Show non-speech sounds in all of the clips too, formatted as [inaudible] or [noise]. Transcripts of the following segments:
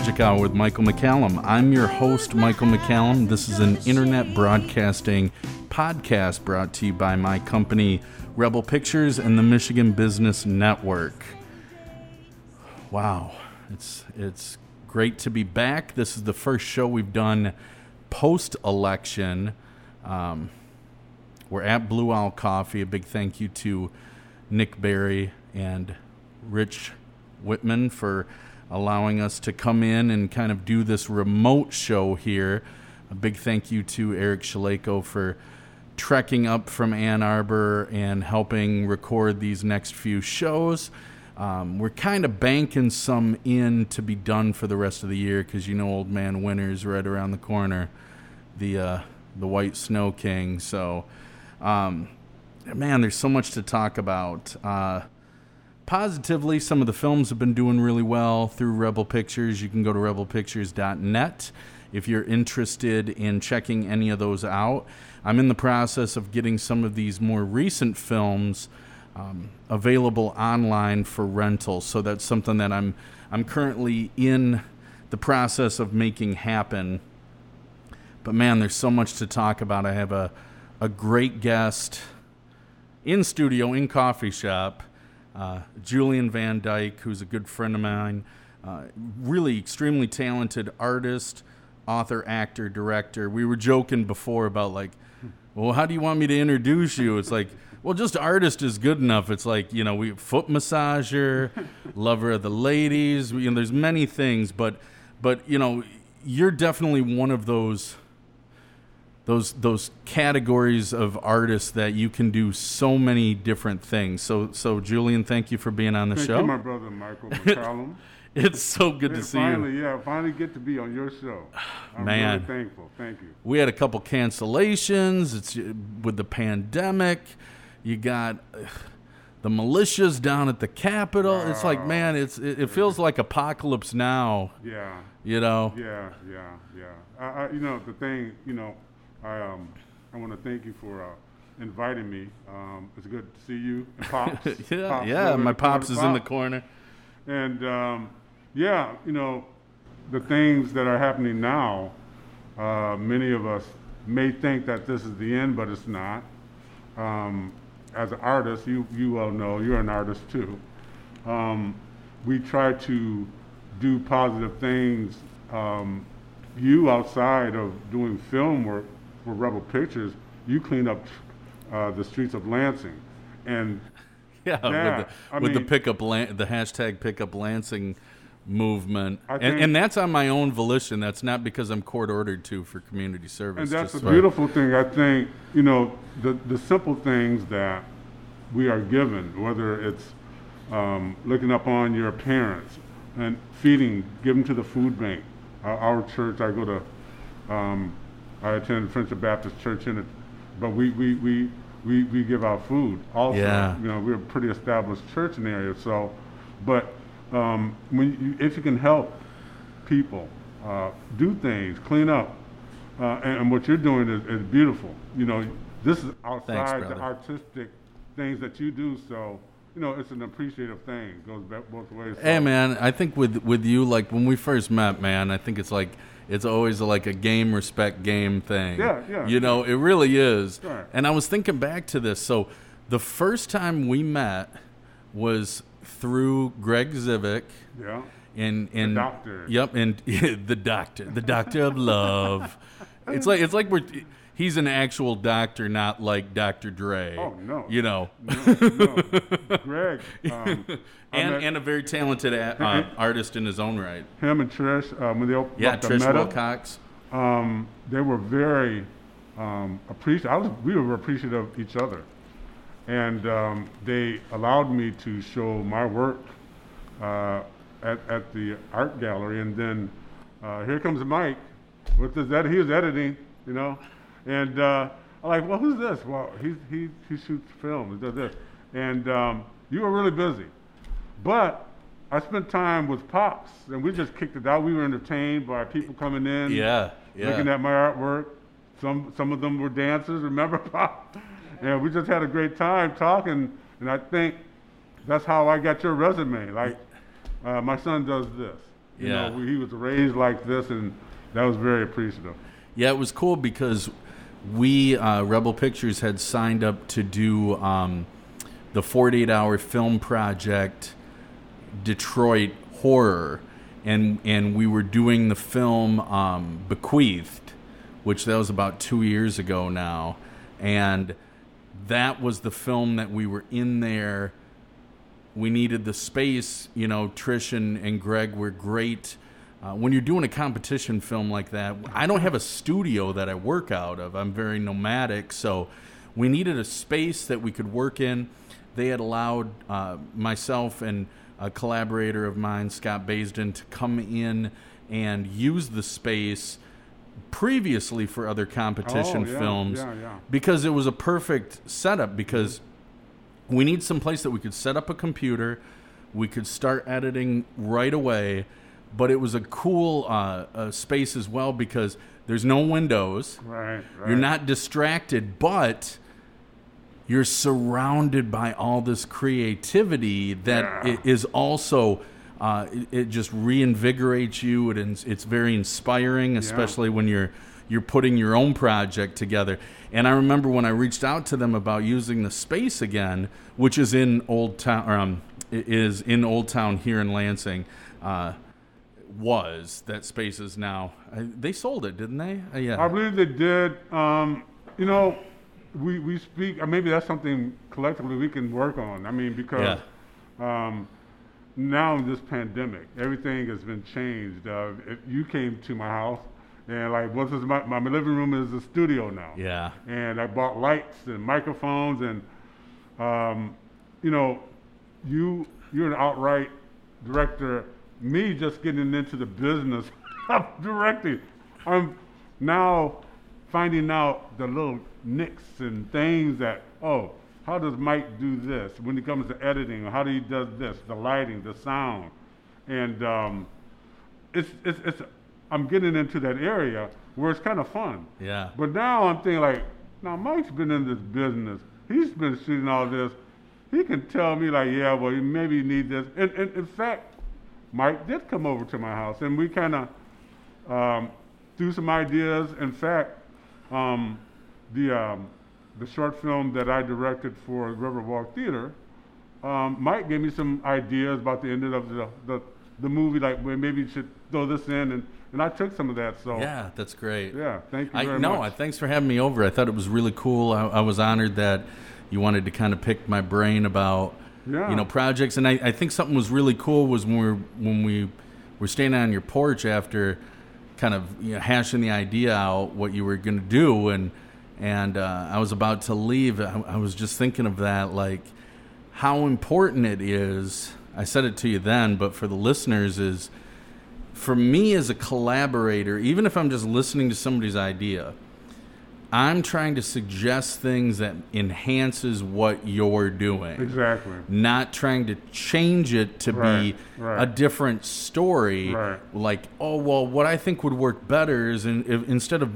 Magic Hour with Michael McCallum. I'm your host, Michael McCallum. This is an internet broadcasting podcast brought to you by my company, Rebel Pictures and the Michigan Business Network. Wow, it's it's great to be back. This is the first show we've done post election. Um, we're at Blue Owl Coffee. A big thank you to Nick Barry and Rich Whitman for allowing us to come in and kind of do this remote show here. A big thank you to Eric Shaleko for trekking up from Ann Arbor and helping record these next few shows. Um, we're kind of banking some in to be done for the rest of the year because you know Old Man Winter's right around the corner, the uh, the White Snow King. So, um, man, there's so much to talk about. Uh, positively, some of the films have been doing really well through Rebel Pictures. You can go to rebelpictures.net if you're interested in checking any of those out. I'm in the process of getting some of these more recent films um, available online for rental. So that's something that I'm I'm currently in the process of making happen. But man, there's so much to talk about. I have a a great guest in studio in coffee shop uh, Julian Van Dyke, who's a good friend of mine, uh, really extremely talented artist, author, actor, director. We were joking before about like, well, how do you want me to introduce you? It's like, well, just artist is good enough. It's like you know, we foot massager, [laughs] lover of the ladies. You know, there's many things, but but you know, you're definitely one of those those those categories of artists that you can do so many different things. So so Julian, thank you for being on the thank show. You, my brother Michael McCallum. [laughs] it's so good and to see you. finally, yeah, finally get to be on your show. I'm Man. really thankful. Thank you. We had a couple cancellations. It's uh, with the pandemic. You got uh, the militias down at the Capitol. It's like, man, it's it, it feels like apocalypse now. Yeah, You know. yeah, yeah, yeah. I, I, you know, the thing, you know, I um, I want to thank you for uh, inviting me. Um, it's good to see you and pops. [laughs] yeah, Pops yeah. My in the corner. pops is in the corner. And um, yeah, you know, the things that are happening now, uh, many of us may think that this is the end, but it's not. Um, as an artist, you, you well know, you're an artist too. Um, we try to do positive things. Um, you, outside of doing film work for Rebel Pictures, you clean up uh, the streets of Lansing. And Yeah, [laughs] Yeah, with the, I with the pickup Lan- the hashtag pickup Lansing movement, I and, and that's on my own volition. That's not because I'm court ordered to for community service. And that's a so- beautiful thing. I think, you know, the, the simple things that we are given, whether it's um, looking up on your parents and feeding, giving to the food bank. Our, our church, I go to, um, I attend Friendship Baptist Church in it, but we, we, we, we, we give out food also. Yeah. You know, we're a pretty established church in the area, so, but um, when you, if you can help people uh, do things, clean up, uh, and, and what you're doing is, is beautiful. You know, this is outside the artistic things that you do, so you know it's an appreciative thing. It goes both ways. Hey man, I think with with you, like when we first met, man, I think it's like it's always like a game respect game thing. Yeah, yeah. You know, it really is. Right. And I was thinking back to this. So the first time we met was through Greg Zivick. Yeah. in in doctor. Yep, and [laughs] the doctor, the doctor of love. [laughs] It's like it's like we're he's an actual doctor, not like Dr. Dre. Oh, no. you know, No, no. Greg, [laughs] um, and and a very talented [laughs] a, uh, artist in his own right. him and Trish uh, when they opened Yeah, up the Trish Meta, Wilcox. um, they were very um, appreciative. I was, we were appreciative of each other, and um, they allowed me to show my work uh, at, at the art gallery. And then uh, here comes Mike with ed- he was editing, you know, and uh, I'm like, well, who's this? Well, he he he shoots film. He does this, and um, you were really busy, but. I spent time with Pops, and we just kicked it out. We were entertained by people coming in, Yeah, yeah. looking at my artwork. Some some of them were dancers, [laughs] remember, Pop? And we just had a great time talking. And I think that's how I got your resume. Like, uh, my son does this. You Yeah. know, he was raised like this, and that was very appreciative. Yeah, it was cool because we uh, Rebel Pictures had signed up to do um, the 48 hour film project Detroit Horror, and and we were doing the film um, Bequeathed, which that was about two years ago now, and that was the film that we were in there. We needed the space, you know. Trish and, and Greg were great. Uh, when you're doing a competition film like that, I don't have a studio that I work out of. I'm very nomadic, so we needed a space that we could work in. They had allowed uh, myself and a collaborator of mine, Scott Baisden, to come in and use the space previously for other competition Oh, yeah, films yeah, yeah. because it was a perfect setup because we need some place that we could set up a computer we could start editing right away but it was a cool uh, uh, space as well because there's no windows Right, right. you're not distracted but you're surrounded by all this creativity that Yeah. is also uh, it, it just reinvigorates you. It, ins- it's very inspiring, especially when you're you're putting your own project together. And I remember when I reached out to them about using the space again, which is in Old Town, or, um, is in Old Town here in Lansing. Uh, was that space is now? I, they sold it, didn't they? Uh, yeah. I believe they did. Um, you know, we we speak. Uh, maybe that's something collectively we can work on. I mean, because um, now in this pandemic, everything has been changed. Uh, if you came to my house, and like, what's this? My, my living room is a studio now. yeah. and I bought lights and microphones and um, you know you you're an outright director me just getting into the business [laughs] of directing I'm now finding out the little nicks and things that oh how does Mike do this when it comes to editing how do he does this the lighting the sound and um, it's, it's, it's I'm getting into that area where it's kind of fun Yeah. but now I'm thinking like, now Mike's been in this business. He's been shooting all this. He can tell me like, yeah, well, you maybe you need this. And, and in fact, Mike did come over to my house, and we kind of um, threw some ideas. In fact, um, the um, the short film that I directed for Riverwalk Theater, um, Mike gave me some ideas about the ending of the, the the movie, like well, maybe you should throw this in, and, and I took some of that. So Yeah, that's great. yeah, thank you I very no, much. I, thanks for having me over. I thought it was really cool. I, I was honored that you wanted to kind of pick my brain about Yeah. you know projects, and I, I think something was really cool was when we were, when we were standing on your porch after kind of you know, hashing the idea out what you were going to do, and and uh, I was about to leave. I, I was just thinking of that, like how important it is. I said it to you then, but for the listeners is for me as a collaborator, even if I'm just listening to somebody's idea, I'm trying to suggest things that enhances what you're doing. Exactly. Not trying to change it to Right, be right. a different story. Right. Like, oh well, what I think would work better is in, if, instead of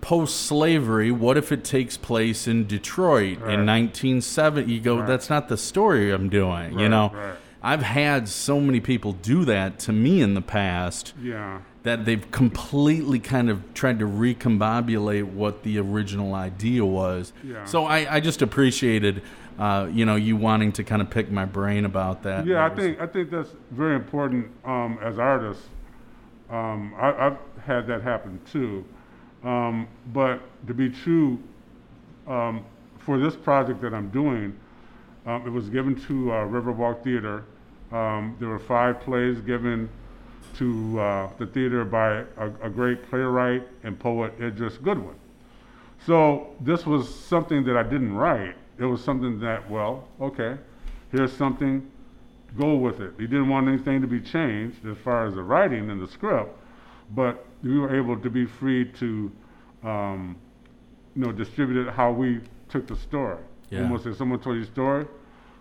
post-slavery, what if it takes place in Detroit in 1970? You go, that's not the story I'm doing. you know. I've had so many people do that to me in the past Yeah. That they've completely kind of tried to recombobulate what the original idea was. Yeah. So I, I just appreciated, uh, you know, you wanting to kind of pick my brain about that. Yeah, I was- think I think that's very important um, as artists. Um, I, I've had that happen too, um, but to be true, um, for this project that I'm doing, um, it was given to uh, Riverwalk Theater. Um, there were five plays given to uh, the theater by a, a great playwright and poet Idris Goodwin. So this was something that I didn't write. It was something that, well, okay, here's something, go with it. He didn't want anything to be changed as far as the writing and the script, but we were able to be free to, um, you know, distribute it how we took the story. Yeah. Almost if someone told you a story,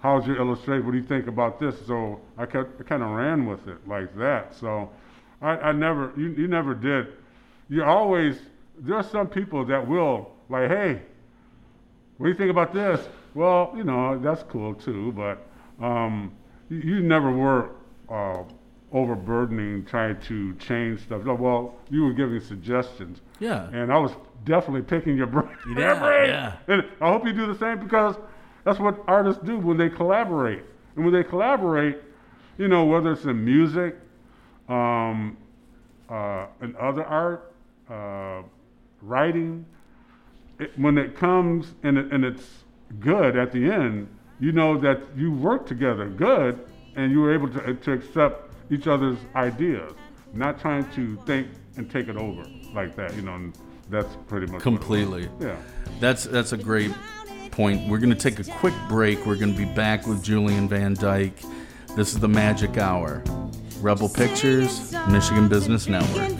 how's your illustration? What do you think about this? So I, kept, I kind of ran with it like that. So I, I never, you, you never did. You always, there are some people that will, like, hey, what do you think about this? Well, you know, that's cool too, but um, you, you never were uh, overburdening, trying to change stuff. Well, you were giving suggestions, Yeah. and I was definitely picking your brain. Yeah, yeah. [laughs] And I hope you do the same because that's what artists do when they collaborate. And when they collaborate, you know, whether it's in music, um, uh, in other art, uh, writing, it, when it comes and, it, and it's good at the end, you know that you work together good and you were able to, to accept each other's ideas, not trying to think and take it over like that, you know, and that's pretty much. Completely. Yeah. That's that's a great point. We're going to take a quick break. We're going to be back with Julian Van Dyke. This is the Magic Hour. Rebel Pictures, Michigan Business Network.